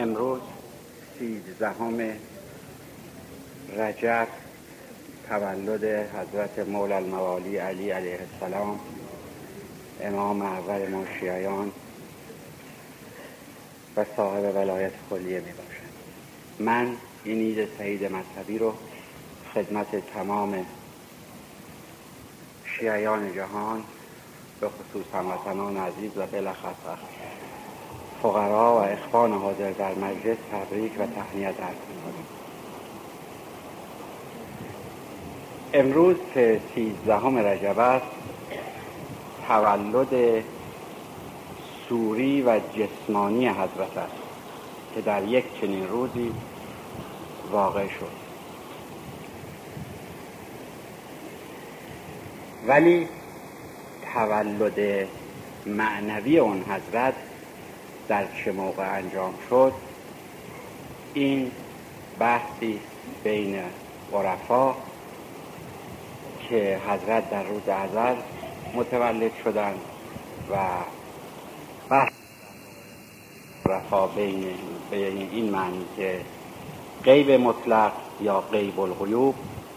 امروز سیزدهم رجب تولد حضرت مولا الموالی علی علیه السلام امام اول ما شیعیان و صاحب ولایت کلیه می باشد. من این عید سعید مذهبی رو خدمت تمام شیعیان جهان به خصوص هموطنان عزیز و بالاخص فقرا و اخوان حاضر در مجلس تبریک و تهنیت عرض می‌کنیم امروز که سیزدهم رجب است تولد سوری و جسمانی حضرت است که در یک چنین روزی واقع شد. ولی تولد معنوی اون حضرت در چه موقع انجام شد این بحثی بین عرفا که حضرت در روز ازل متولد شدند و بحث عرفا بین, بین این معنی که غیب مطلق یا غیب الغیوب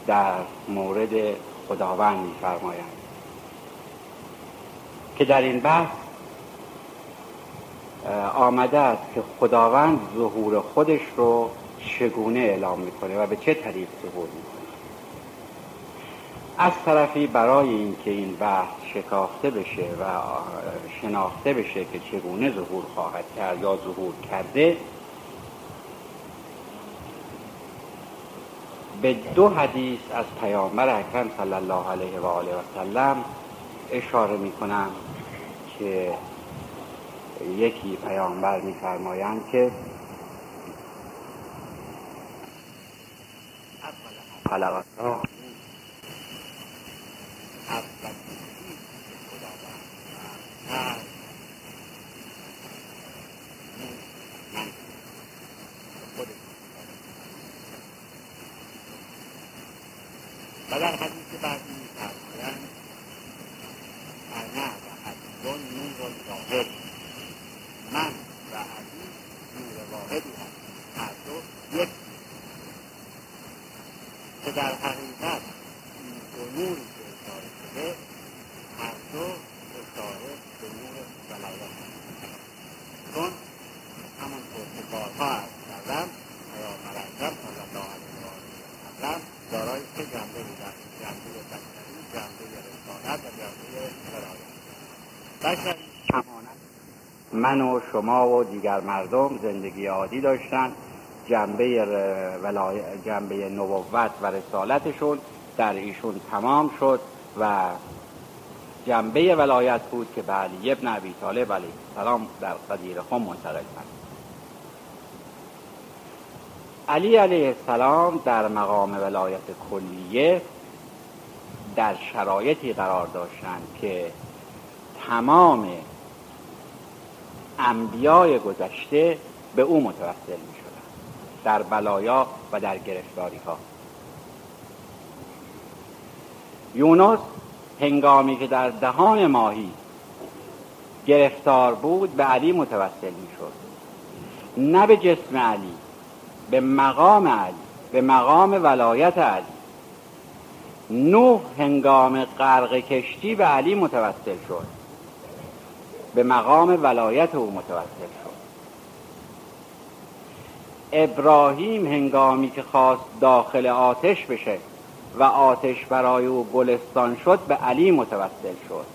در مورد خداوند میفرمایند. که در این بحث آمده است که خداوند ظهور خودش رو چگونه اعلام می‌کنه و به چه طریق ظهور می‌کنه. از طرفی برای اینکه این بحث شکافته بشه و شناخته بشه که چگونه ظهور خواهد کرد یا ظهور کرده به دو حدیث از پیامبر اکرم صلی الله علیه و آله و سلم اشاره می کنم که یکی پیامبر میفرمایند که خلقت و در حدیث بعدی میفرمایند انا و حدیثون نور ظاهر من و علی نور واحدی هست هر دو یک که در حقیقت این نوری که اشاره شده هر دو اشاره به نور ولایت چون همانطور که بارها عرض کردم پیامبر اکرم صلی الله علیه و آله دارای سه جنبه بودن جنبه بشری جنبه رسالت و جنبه ولایت بشری من و شما و دیگر مردم زندگی عادی داشتن جنبه, ولای... جنبه نبوت و رسالتشون در ایشون تمام شد و جنبه ولایت بود که به علی ابن ابی طالب علیه السلام در قدیر خم منتقل کرد علی علیه السلام در مقام ولایت کلیه در شرایطی قرار داشتند که تمام انبیای گذشته به او متوسل می در بلایا و در گرفتاری ها یونس هنگامی که در دهان ماهی گرفتار بود به علی متوسل می شد نه به جسم علی به مقام علی به مقام ولایت علی. نوح هنگام غرق کشتی به علی متوسل شد. به مقام ولایت او متوسل شد. ابراهیم هنگامی که خواست داخل آتش بشه و آتش برای او گلستان شد به علی متوسل شد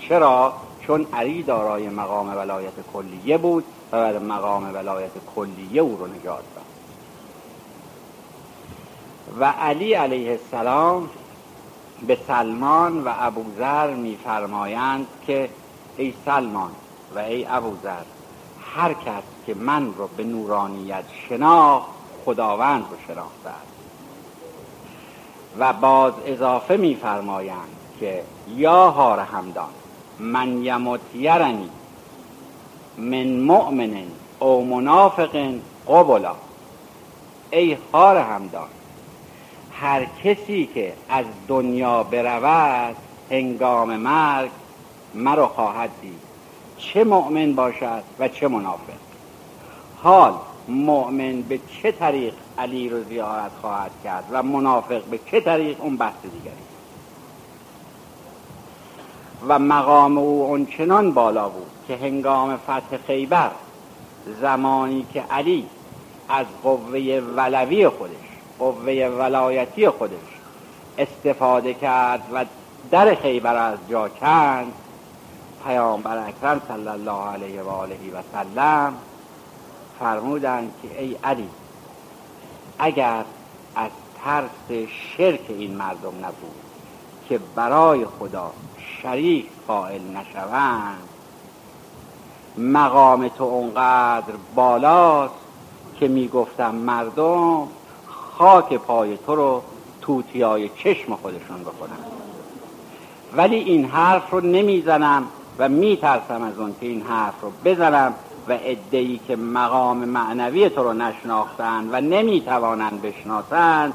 چرا؟ چون علی دارای مقام ولایت کلیه بود و به مقام ولایت کلیه او رو نجات داد و علی علیه السلام به سلمان و ابوذر میفرمایند که ای سلمان و ای ابوذر هر کس که من رو به نورانیت شناخت خداوند رو شناخته است و باز اضافه میفرمایند که یا هار همدان من یمت یرنی من مؤمن او منافق قبلا. ای هار همدان هر کسی که از دنیا برود هنگام مرگ مرا خواهد دید. چه مؤمن باشد و چه منافق. حال مؤمن به چه طریق علی رو زیارت خواهد کرد و منافق به چه طریق اون بحث دیگری؟ و مقام او اونچنان بالا بود که هنگام فتح خیبر زمانی که علی از قوه ولوی خودش قوه ولایتی خودش استفاده کرد و در خیبر از جا کند پیامبر اکرم صلی الله علیه و آله و سلم فرمودند که ای علی اگر از ترس شرک این مردم نبود که برای خدا شریک قائل نشوند مقام تو اونقدر بالاست که می‌گفتم مردم خاک پای تو رو توتیای چشم خودشون بکنن ولی این حرف رو نمی‌زنم و میترسم از اون که این حرف رو بزنم. و ادهی که مقام معنوی تو رو نشناختند و نمی‌توانند بشناسند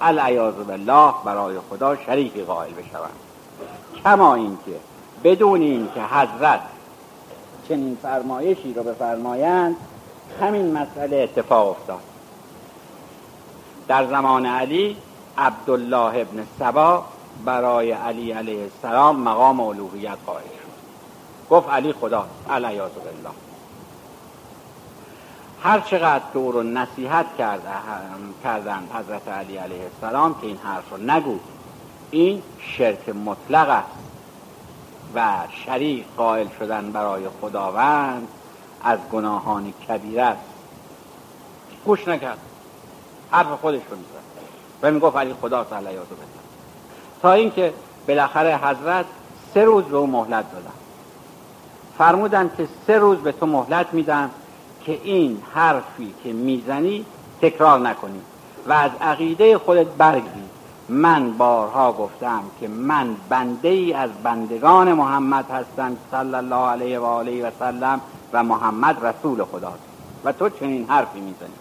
العیاذ بالله برای خدا شریکی قائل بشوند. کما اینکه بدون اینکه حضرت چنین فرمایشی رو بفرمایند همین مسئله اتفاق افتاد. در زمان علی عبدالله ابن سبا برای علی علیه السلام مقام الوهیت قائل شد. گفت علی خدا علیاذ بالله. هر چقدر که او رو نصیحت کردند حضرت علی علیه السلام که این حرف رو نگو. این شرک مطلق است و شریک قائل شدن برای خداوند از گناهان کبیره است. گوش نکرد. حرف خودش رو می‌زد. و می‌گفت علی خدا تعالی یادو تا اینکه بالاخره حضرت سه روز به او مهلت دادن. فرمودن که سه روز به تو مهلت میدن که این حرفی که می‌زنی تکرار نکنی و از عقیده خودت برگزی من بارها گفتم که من بنده ای از بندگان محمد هستم صلی الله علیه و آله و سلم و محمد رسول خداست و تو چنین حرفی می‌زنی.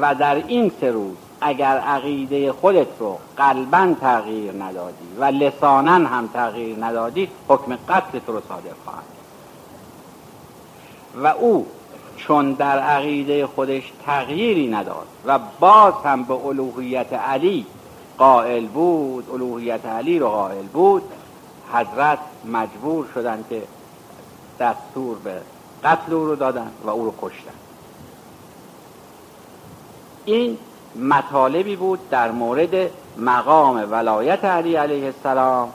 و در این سه روز اگر عقیده خودت رو قلبا تغییر ندادی و لسانا هم تغییر ندادی حکم قتل تو رو صادر خواهد و او چون در عقیده خودش تغییری نداد و باز هم به الوهیت علی قائل بود الوهیت علی رو قائل بود حضرت مجبور شدن که دستور به قتل او رو دادن و او رو کشتن. این مطالبی بود در مورد مقام ولایت علی علیه السلام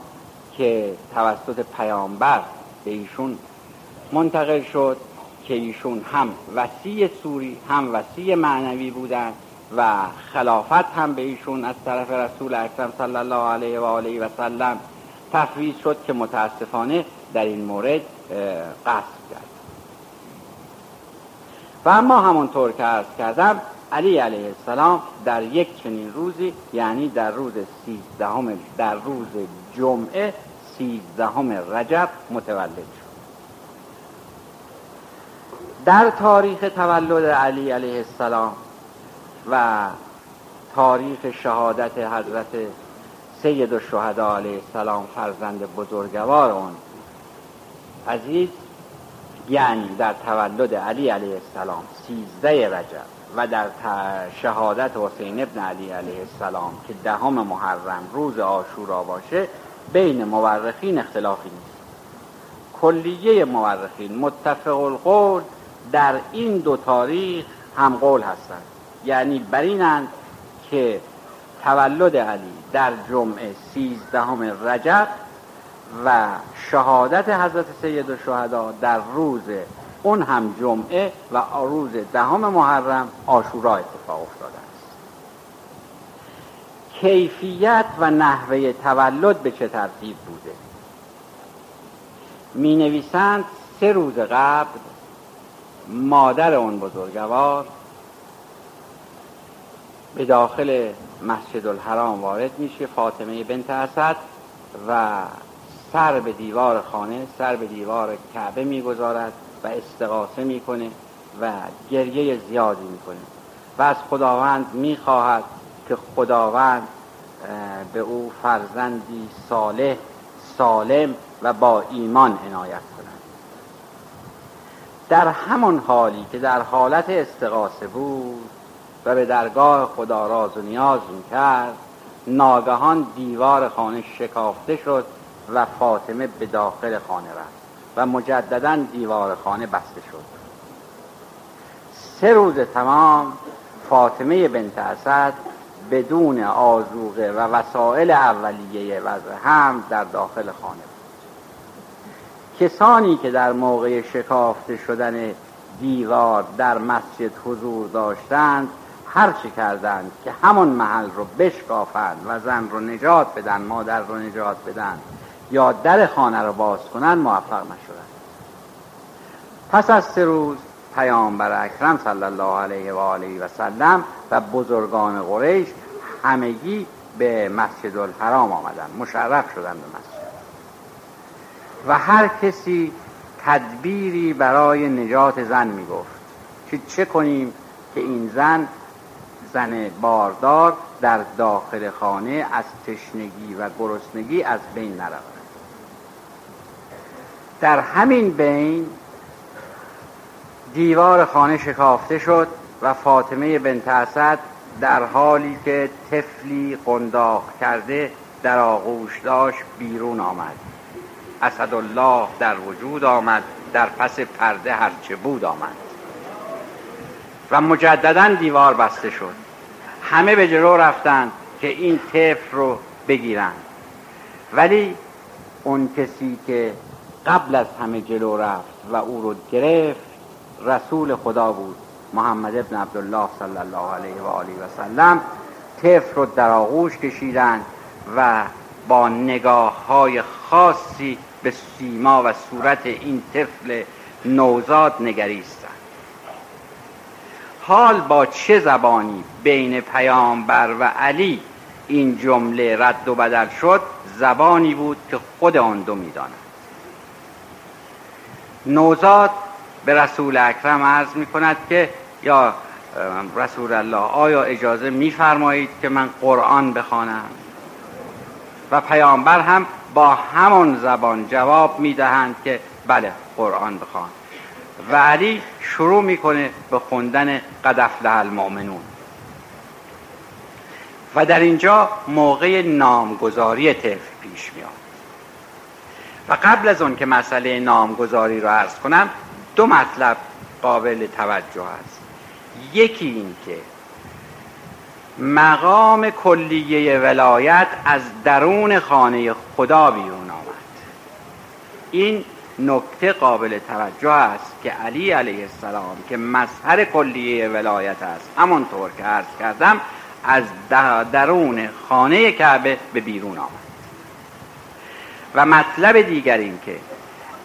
که توسط پیامبر به ایشون منتقل شد. که ایشون هم وسیع سوری هم وسیع معنوی بودند و خلافت هم به ایشون از طرف رسول اکرم صلی الله علیه و آله و سلم تفویض شد که متاسفانه در این مورد قصد کرد. و اما همونطور که ارز کردم علی علیه السلام در یک چنین روزی یعنی در روز سیزدهم در روز جمعه سیزدهم رجب متولد شد. در تاریخ تولد علی علیه السلام و تاریخ شهادت حضرت سید الشهدا علیه السلام فرزند بزرگوار اون عزیز یعنی در تولد علی علیه السلام سیزده رجب و در شهادت حسین ابن علی علیه السلام که دهم محرم روز آشورا باشه بین مورخین اختلافی نیست. کلیه مورخین متفق القول در این دو تاریخ هم قول هستند. یعنی برینند که تولد علی در جمعه سیزدهم رجب و شهادت حضرت سید الشهدا در روز اون هم جمعه و روز دهم محرم آشورا اتفاق افتاده است. کیفیت و نحوه تولد به چه ترتیب بوده؟ می نویسند سه روز قبل مادر اون بزرگوار به داخل مسجد الحرام وارد میشه فاطمه بنت اسد و سر به دیوار خانه سر به دیوار کعبه می‌گذارد و استقاسه می‌کنه و گریه زیادی می‌کنه. و از خداوند می‌خواهد که خداوند به او فرزندی صالح سالم و با ایمان عنایت کند. در همان حالی که در حالت استقاسه بود و به درگاه خدا راز و نیاز می‌کرد ناگهان دیوار خانه شکافته شد و فاطمه به داخل خانه رفت و مجددا دیوار خانه بسته شد. سه روز تمام فاطمه بنت اسد بدون آزوغه و وسایل اولیه وضع هم در داخل خانه کسانی که در موقع شکافته شدن دیوار در مسجد حضور داشتند هر چه کردند که همون محل رو بشکافند و زن رو نجات بدن مادر رو نجات بدن یا در خانه رو باز کنند موفق نشدند پس از سه روز پیامبر اکرم صلی الله علیه و آله و سلم و بزرگان قریش همگی به مسجد الحرام آمدن مشرف شدن به مسجد. و هر کسی تدبیری برای نجات زن می گفت که چه کنیم که این زن زن باردار در داخل خانه از تشنگی و گرسنگی از بین نرود. در همین بین دیوار خانه شکافته شد و فاطمه بنت اسد در حالی که طفلی قنداق کرده در آغوش داشت بیرون آمد. اسدالله در وجود آمد در پس پرده هرچه بود آمد. و مجددا دیوار بسته شد. همه به جلو رفتند که این طفل رو بگیرند. ولی اون کسی که قبل از همه جلو رفت و او رو گرفت رسول خدا بود محمد ابن عبدالله صلی الله علیه و آله و سلم. طفل رو در آغوش کشیدند و با نگاه های خاصی به سیما و صورت این طفل نوزاد نگریستند. حال با چه زبانی بین پیامبر و علی این جمله رد و بدل شد زبانی بود که خود آن دو می‌دانند. نوزاد به رسول اکرم عرض می کند که یا رسول الله آیا اجازه میفرمایید که من قرآن بخوانم؟ و پیامبر هم با همان زبان جواب می‌دهند که بله قرآن بخوان. و علی شروع می‌کنه به خوندن قد افلح المؤمنون. و در اینجا موقع نامگذاری طفل پیش میاد. و قبل از اون که مسئله نامگذاری رو عرض کنم دو مطلب قابل توجه است. یکی این که مقام کلیه ولایت از درون خانه خدا بیرون آمد. این نکته قابل توجه است که علی علیه السلام که مظهر کلیه ولایت است همانطور که عرض کردم از درون خانه کعبه به بیرون آمد. و مطلب دیگر این که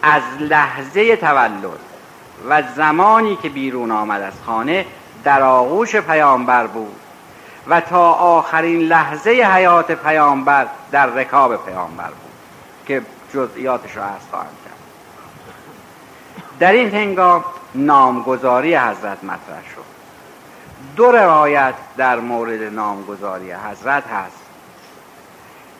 از لحظه تولد و زمانی که بیرون آمد از خانه در آغوش پیامبر بود. و تا آخرین لحظه حیات پیامبر در رکاب پیامبر بود که جزئیاتش را عرض خواهم کرد. در این هنگام نامگذاری حضرت مطرح شد. دو روایت در مورد نامگذاری حضرت هست.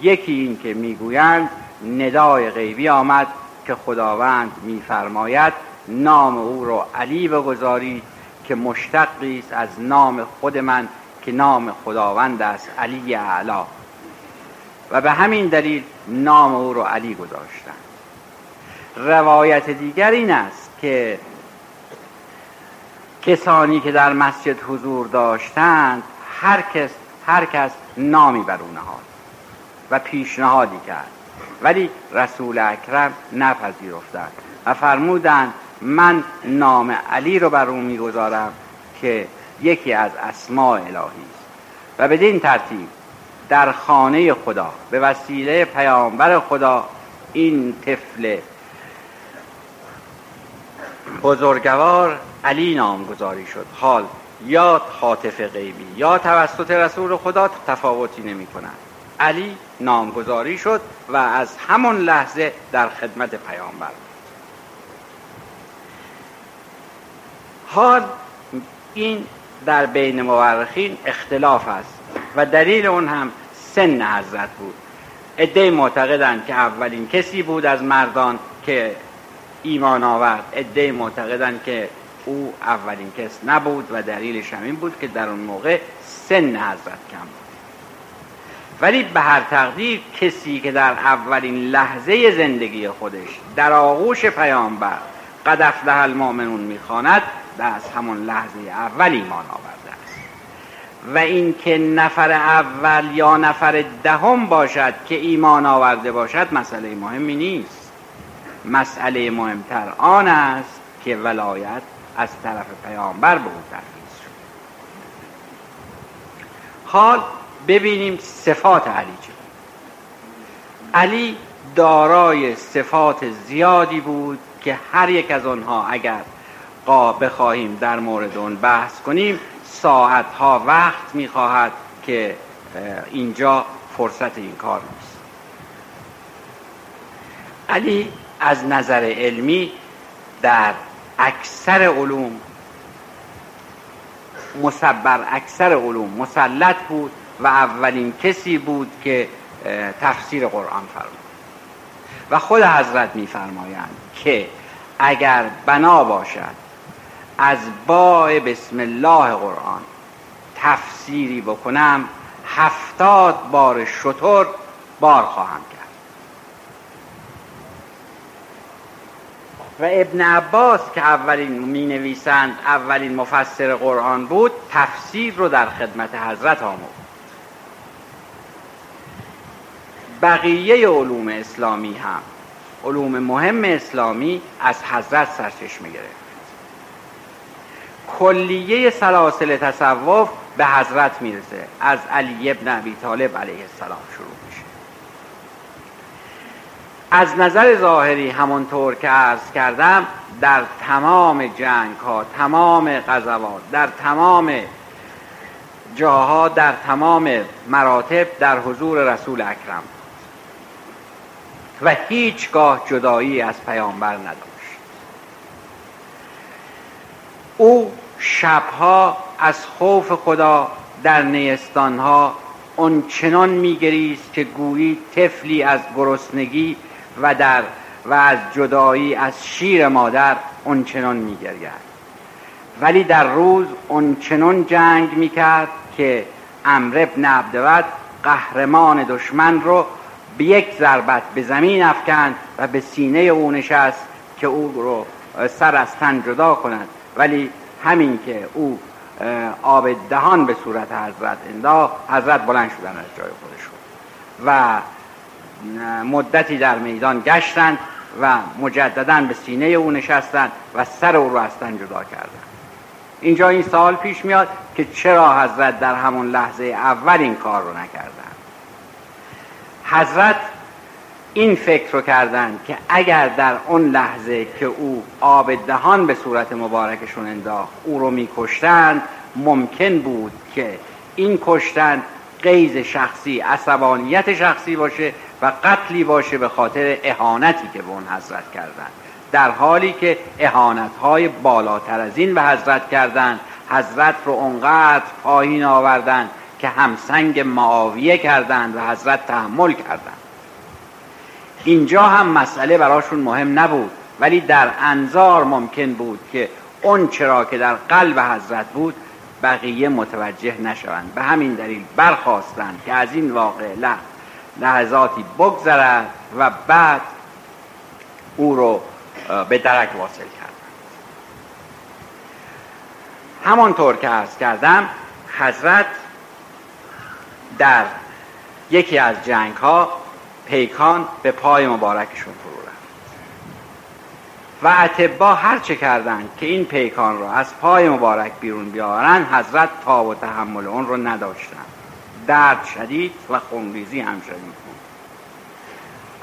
یکی این که می‌گویند ندای غیبی آمد که خداوند میفرماید نام او را علی بگذارید که مشتقی است از نام خود من که نام خداوند است علی اعلا و به همین دلیل نام او را علی گذاشتند روایت دیگر این است که کسانی که در مسجد حضور داشتند هر کس هر کس نامی بر او نهاد و پیشنهادی کرد. ولی رسول اکرم نپذیرفتند و فرمودند من نام علی رو بر او می‌گذارم که یکی از اسماع الهی است. و بدین ترتیب در خانه خدا به وسیله پیامبر خدا این طفل بزرگوار علی نامگذاری شد. حال یا خاطف غیبی یا توسط رسول خدا تفاوتی نمی علی نامگذاری شد و از همون لحظه در خدمت پیامبر حال این در بین مورخین اختلاف است و دلیل اون هم سن حضرت بود. عده معتقدند که اولین کسی بود از مردان که ایمان آورد. عده معتقدند که او اولین کس نبود و دلیلش همین بود که در اون موقع سن حضرت کم بود. ولی به هر تقدیر کسی که در اولین لحظه زندگی خودش در آغوش پیامبر قد افلح المؤمنون می‌خواند از همون لحظه اول ایمان آورده است. و اینکه نفر اول یا نفر دهم باشد که ایمان آورده باشد مسئله مهمی نیست. مسئله مهمتر آن است که ولایت از طرف پیامبر به او تفویض شد. حال ببینیم صفات علی چه علی دارای صفات زیادی بود که هر یک از آنها اگر بخواهیم در مورد اون بحث کنیم. ساعتها وقت می‌خواهد که اینجا فرصت این کار نیست. علی از نظر علمی در اکثر علوم مسبر اکثر علوم مسلط بود و اولین کسی بود که تفسیر قرآن فرمود. و خود حضرت میفرمایند که اگر بنا باشد از با بسم الله قرآن. تفسیری بکنم هفتاد بار شطور بار خواهم کرد. و ابن عباس که اولین می نویسند اولین مفسر قرآن بود تفسیر رو در خدمت حضرت آمود بقیه علوم اسلامی هم علوم مهم اسلامی از حضرت سرچشمه گرفت. کلیه سلاسل تصوف به حضرت می‌رسه. از علی ابن ابی طالب علیه السلام شروع میشه. از نظر ظاهری همانطور که عرض کردم در تمام جنگ ها تمام غزوات در تمام جاها در تمام مراتب در حضور رسول اکرم. و هیچگاه جدایی از پیامبر نداشت او شبها از خوف خدا در نیستانها چنان میگریست که گویی طفلی از گرسنگی و در و از جدایی از شیر مادر چنان میگرید. ولی در روز چنان جنگ می‌کرد که امر ابن عبدود قهرمان دشمن رو به یک ضربت به زمین افکند و به سینه او نشست که او رو سر از تن جدا کند. ولی همین که او آب دهان به صورت حضرت اندا حضرت بلند شدن از جای خودشون و مدتی در میدان گشتند و مجددا به سینه او نشستند و سر او رو از جدا کردند اینجا این سال پیش میاد که چرا حضرت در همون لحظه اول این کار رو نکردند حضرت این فکر رو کردن که اگر در اون لحظه که او آب دهان به صورت مبارکشون انداخت او رو میکشتند ممکن بود که این کشتن قیز شخصی عصبانیت شخصی باشه و قتلی باشه به خاطر اهانتی که به اون حضرت کردند در حالی که اهانت های بالاتر از این به حضرت کردند حضرت رو اونقدر پایین آوردند که همسنگ معاویه کردند و حضرت تحمل کردند اینجا هم مسئله براشون مهم نبود ولی در انظار ممکن بود که اون چرا که در قلب حضرت بود بقیه متوجه نشوند. به همین دلیل برخواستند که از این واقع لحظاتی بگذرد و بعد او رو به درک واصل کردند. همانطور که عرض کردم حضرت در یکی از جنگ ها پیکان به پای مبارکشون فرو رفت. و اتبا هر چه کردند که این پیکان را از پای مبارک بیرون بیارن حضرت تا و تحمل اون رو نداشتن درد شدید و خونریزی هم شدید بود.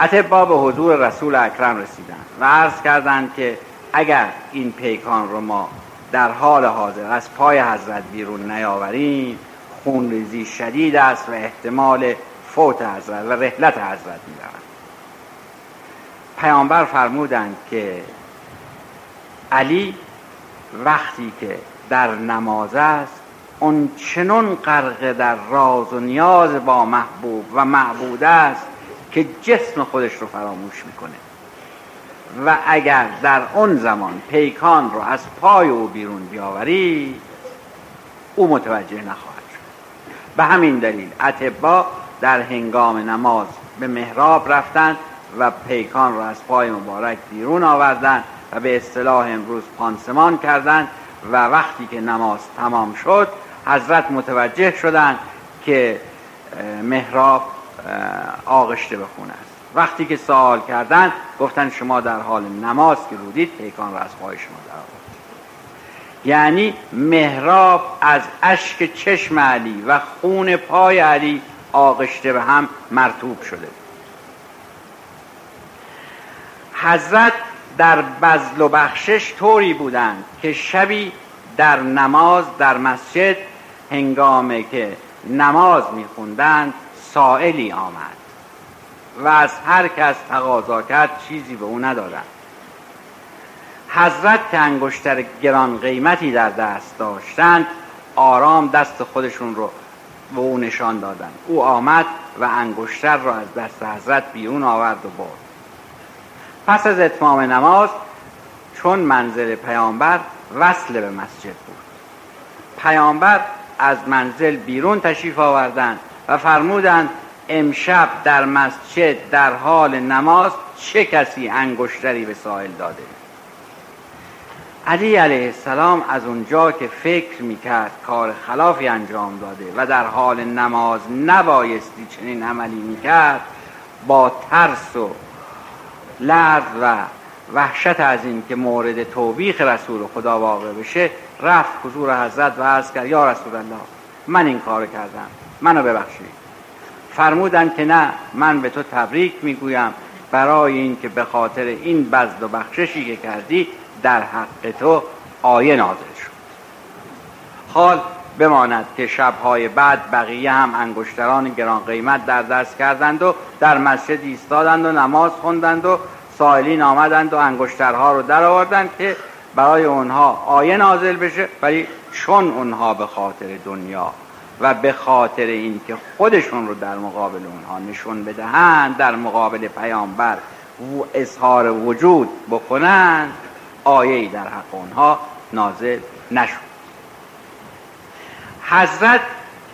اتبا به حضور رسول اکرم رسیدند و عرض کردند که اگر این پیکان رو ما در حال حاضر از پای حضرت بیرون نیاوریم خونریزی شدید است و احتمال فوت حضرت و رحلت حضرت می پیامبر فرمودند که علی وقتی که در نماز است اون چنون غرق در راز و نیاز با محبوب و معبود است که جسم خودش رو فراموش می‌کنه. و اگر در اون زمان پیکان رو از پای او بیرون بیاوری او متوجه نخواهد شد. به همین دلیل اتبا در هنگام نماز به محراب رفتند و پیکان را از پای مبارک بیرون آوردند و به اصطلاح امروز پانسمان کردند و وقتی که نماز تمام شد حضرت متوجه شدند که محراب آغشته به خونه است. وقتی که سوال کردند گفتن شما در حال نماز که رودید پیکان را از پای شما در یعنی محراب از اشک چشم علی و خون پای علی آغشته به هم مرتوب شده. حضرت در بزل و بخشش طوری بودند که شبی در نماز در مسجد هنگامه که نماز میخوندند سائلی آمد و از هر کس تقاضا کرد چیزی به او ندادند. حضرت که انگشتر گران قیمتی در دست داشتند آرام دست خودشون رو به او نشان دادند او آمد و انگشتر را از دست حضرت بیرون آورد و برد. پس از اتمام نماز چون منزل پیامبر وصل به مسجد بود. پیامبر از منزل بیرون تشریف آوردند و فرمودند امشب در مسجد در حال نماز چه کسی انگشتری به سائل داده؟ علی علیه السلام از اونجا که فکر می‌کرد کار خلافی انجام داده و در حال نماز نبایستی چنین عملی می‌کرد با ترس و لرز و وحشت از این که مورد توبیخ رسول خدا واقع بشه رفت حضور حضرت و عرض کرد یا رسول الله من این کار کردم منو ببخشید. فرمودند که نه من به تو تبریک می‌گویم برای اینکه به خاطر این بزد و بخششی که کردی در حق تو آیه نازل شد. حال بماند که شبهای بعد بقیه هم انگشتران گران قیمت در دست کردند و در مسجد ایستادند و نماز خوندند و سائلین آمدند و انگشترها رو در آوردند که برای اونها آیه نازل بشه ولی چون اونها به خاطر دنیا و به خاطر اینکه خودشون رو در مقابل اونها نشون بدهند در مقابل پیامبر و اظهار وجود بکنند آیه در حق اونها نازل نشد. حضرت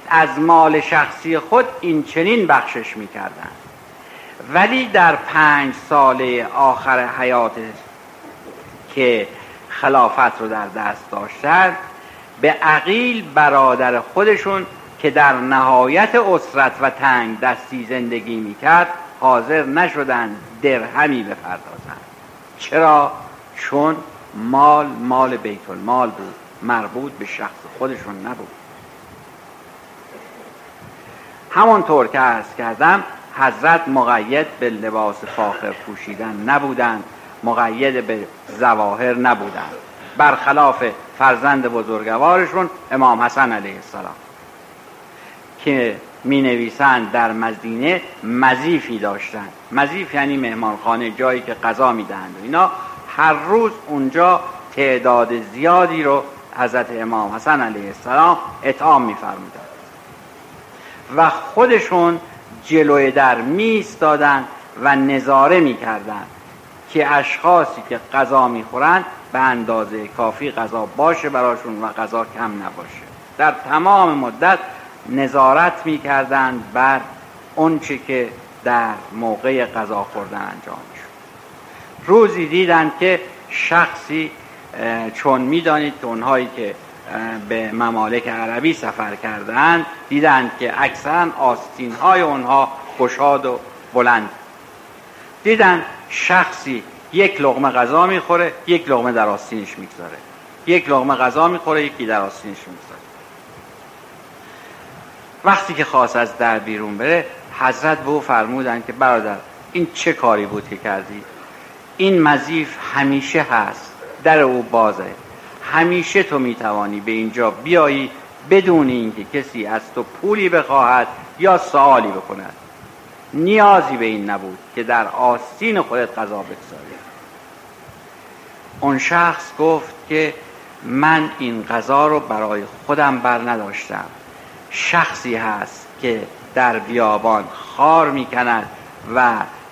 از مال شخصی خود این چنین بخشش می‌کردند. ولی در پنج ساله آخر حیات که خلافت رو در دست داشتند به عقیل برادر خودشون که در نهایت اسرت و تنگ دستی زندگی می‌کرد حاضر نشدند درهمی بپردازند. چرا؟ چون مال مال بیت المال بود. مربوط به شخص خودشون نبود. همانطور که عرض کردم حضرت مقید به لباس فاخر پوشیدن نبودند. مقید به زواهر نبودند. برخلاف فرزند بزرگوارشون امام حسن علیه السلام. که می نویسند در مدینه مزیفی داشتند. مزیف یعنی مهمانخانه جایی که غذا می دهند و اینا. هر روز اونجا تعداد زیادی رو حضرت امام حسن علیه السلام اطعام می فرمودند و خودشون جلوی در می و نظاره می کردن که اشخاصی که غذا می‌خورند به اندازه کافی غذا باشه براشون و غذا کم نباشه. در تمام مدت نظارت می‌کردند بر اونچه که در موقع غذا خوردن انجام شد روزی دیدند که شخصی چون می‌دانید که اونهایی که به ممالک عربی سفر کردند دیدند که اکثرا آستین های اونها گشاد و بلند. دیدن شخصی یک لغمه غذا می‌خوره یک لغمه در آستینش می‌گذاره. یک لغمه غذا می‌خوره یکی در آستینش می‌گذاره. وقتی که خواست از در بیرون بره حضرت به او فرمودن که برادر این چه کاری بود که کردی؟ این مزیف همیشه هست. در او بازه. همیشه تو می‌توانی به اینجا بیایی بدون اینکه کسی از تو پولی بخواهد یا سوالی بکند. نیازی به این نبود که در آستین خودت غذا بگذاری. اون شخص گفت که من این غذا رو برای خودم بر نداشتم. شخصی هست که در بیابان خار می‌کند و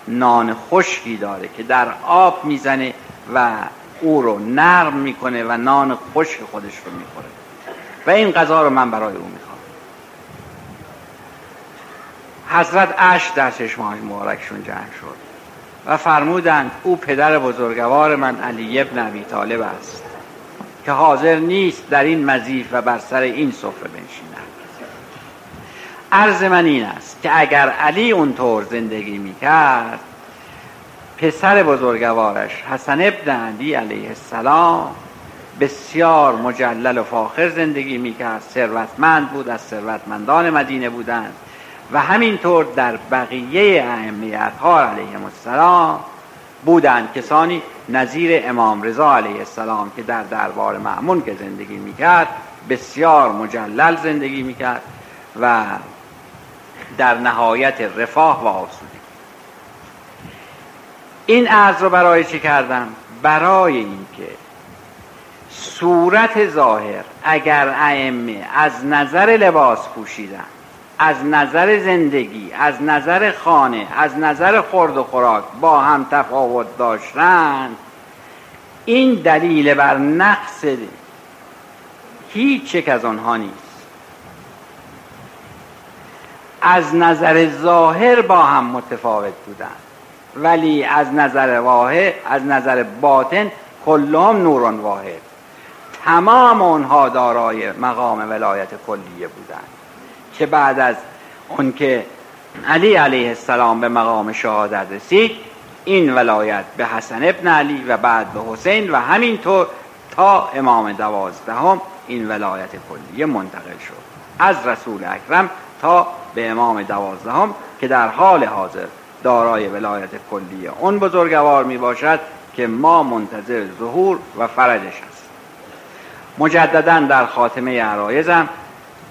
نان خشکی داره که در آب می‌زنه و او رو نرم می‌کنه و نان خشک خودش رو می‌خوره. و این غذا رو من برای او می‌خوام. حضرت اش در چشمهای مبارکشون جمع شد و فرمودند او پدر بزرگوار من علی ابن ابی طالب است که حاضر نیست در این مزیف و بر سر این سفره بنشیند. عرض من این است که اگر علی اونطور زندگی می‌کرد پسر بزرگوارش حسن ابن علی علیه السلام بسیار مجلل و فاخر زندگی می‌کرد. ثروتمند بود از ثروتمندان مدینه بودند و همینطور در بقیه اهمیت ها علیه السلام بودند. کسانی نظیر امام رضا علیه السلام که در دربار معمون که زندگی می‌کرد بسیار مجلل زندگی می‌کرد و در نهایت رفاه و آسودگی. این عرض رو برای چی کردم؟ برای اینکه صورت ظاهر اگر ائمه از نظر لباس پوشیدن از نظر زندگی از نظر خانه از نظر خورد و خوراک با هم تفاوت داشتن این دلیل بر نقص هیچ یک از آنها نیست. از نظر ظاهر با هم متفاوت بودند ولی از نظر واحد از نظر باطن کلهم نوران واحد. تمام اونها دارای مقام ولایت کلیه بودند که بعد از اون که علی علیه السلام به مقام شهادت رسید این ولایت به حسن ابن علی و بعد به حسین و همینطور تا امام دوازدهم این ولایت کلیه منتقل شد. از رسول اکرم تا به امام دوازدهم که در حال حاضر دارای ولایت کلیه اون بزرگوار می باشد که ما منتظر ظهور و فرجش هست مجددا در خاتمه عرایزم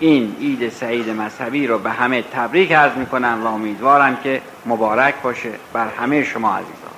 این عید سعید مذهبی رو به همه تبریک عرض می کنم و امیدوارم که مبارک باشه بر همه شما عزیزان.